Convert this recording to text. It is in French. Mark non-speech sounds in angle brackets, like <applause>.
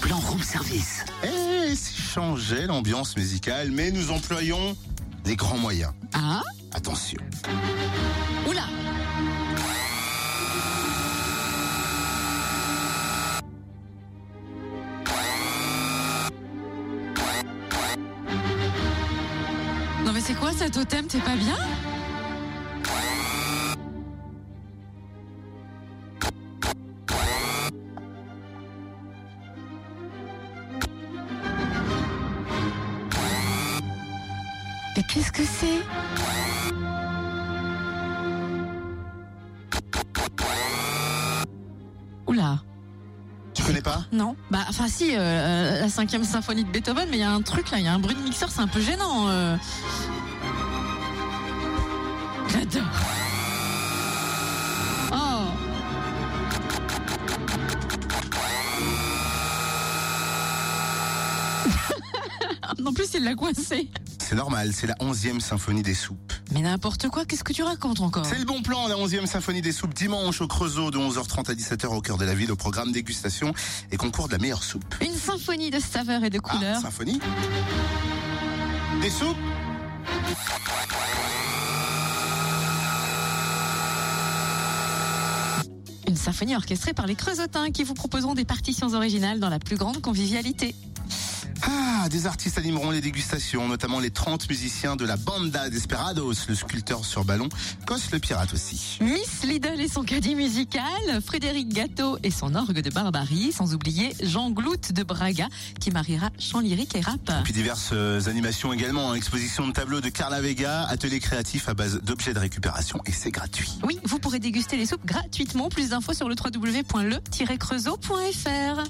plan room service. Eh, c'est changer l'ambiance musicale, mais nous employons des grands moyens. Ah Attention. Oula Non mais c'est quoi ça totem T'es pas bien? Mais qu'est-ce que c'est? Oula Tu connais pas? Non, bah enfin si, euh, euh, la cinquième symphonie de Beethoven, mais il y a un truc là, il y a un bruit de mixeur, c'est un peu gênant. euh. J'adore. Oh. <laughs> en plus, il l'a coincé. C'est normal, c'est la 11e symphonie des soupes. Mais n'importe quoi, qu'est-ce que tu racontes encore C'est le bon plan, la 11e symphonie des soupes, dimanche au Creusot de 11h30 à 17h au cœur de la ville au programme dégustation et concours de la meilleure soupe. Une symphonie de saveurs et de Ah, couleurs. symphonie Des soupes Une symphonie orchestrée par les Creusotins qui vous proposeront des partitions originales dans la plus grande convivialité. Ah, des artistes animeront les dégustations, notamment les 30 musiciens de la Banda Desperados, le sculpteur sur ballon, Cos le pirate aussi. Miss Lidl et son caddie musical, Frédéric Gâteau et son orgue de barbarie, sans oublier Jean Glout de Braga qui mariera chant lyrique et rap. Puis diverses euh, animations également, hein, exposition de tableaux de Carla Vega, atelier créatif à base d'objets de récupération et c'est gratuit. Oui, vous pourrez déguster les soupes gratuitement. Plus d'infos sur le www.le-creusot.fr.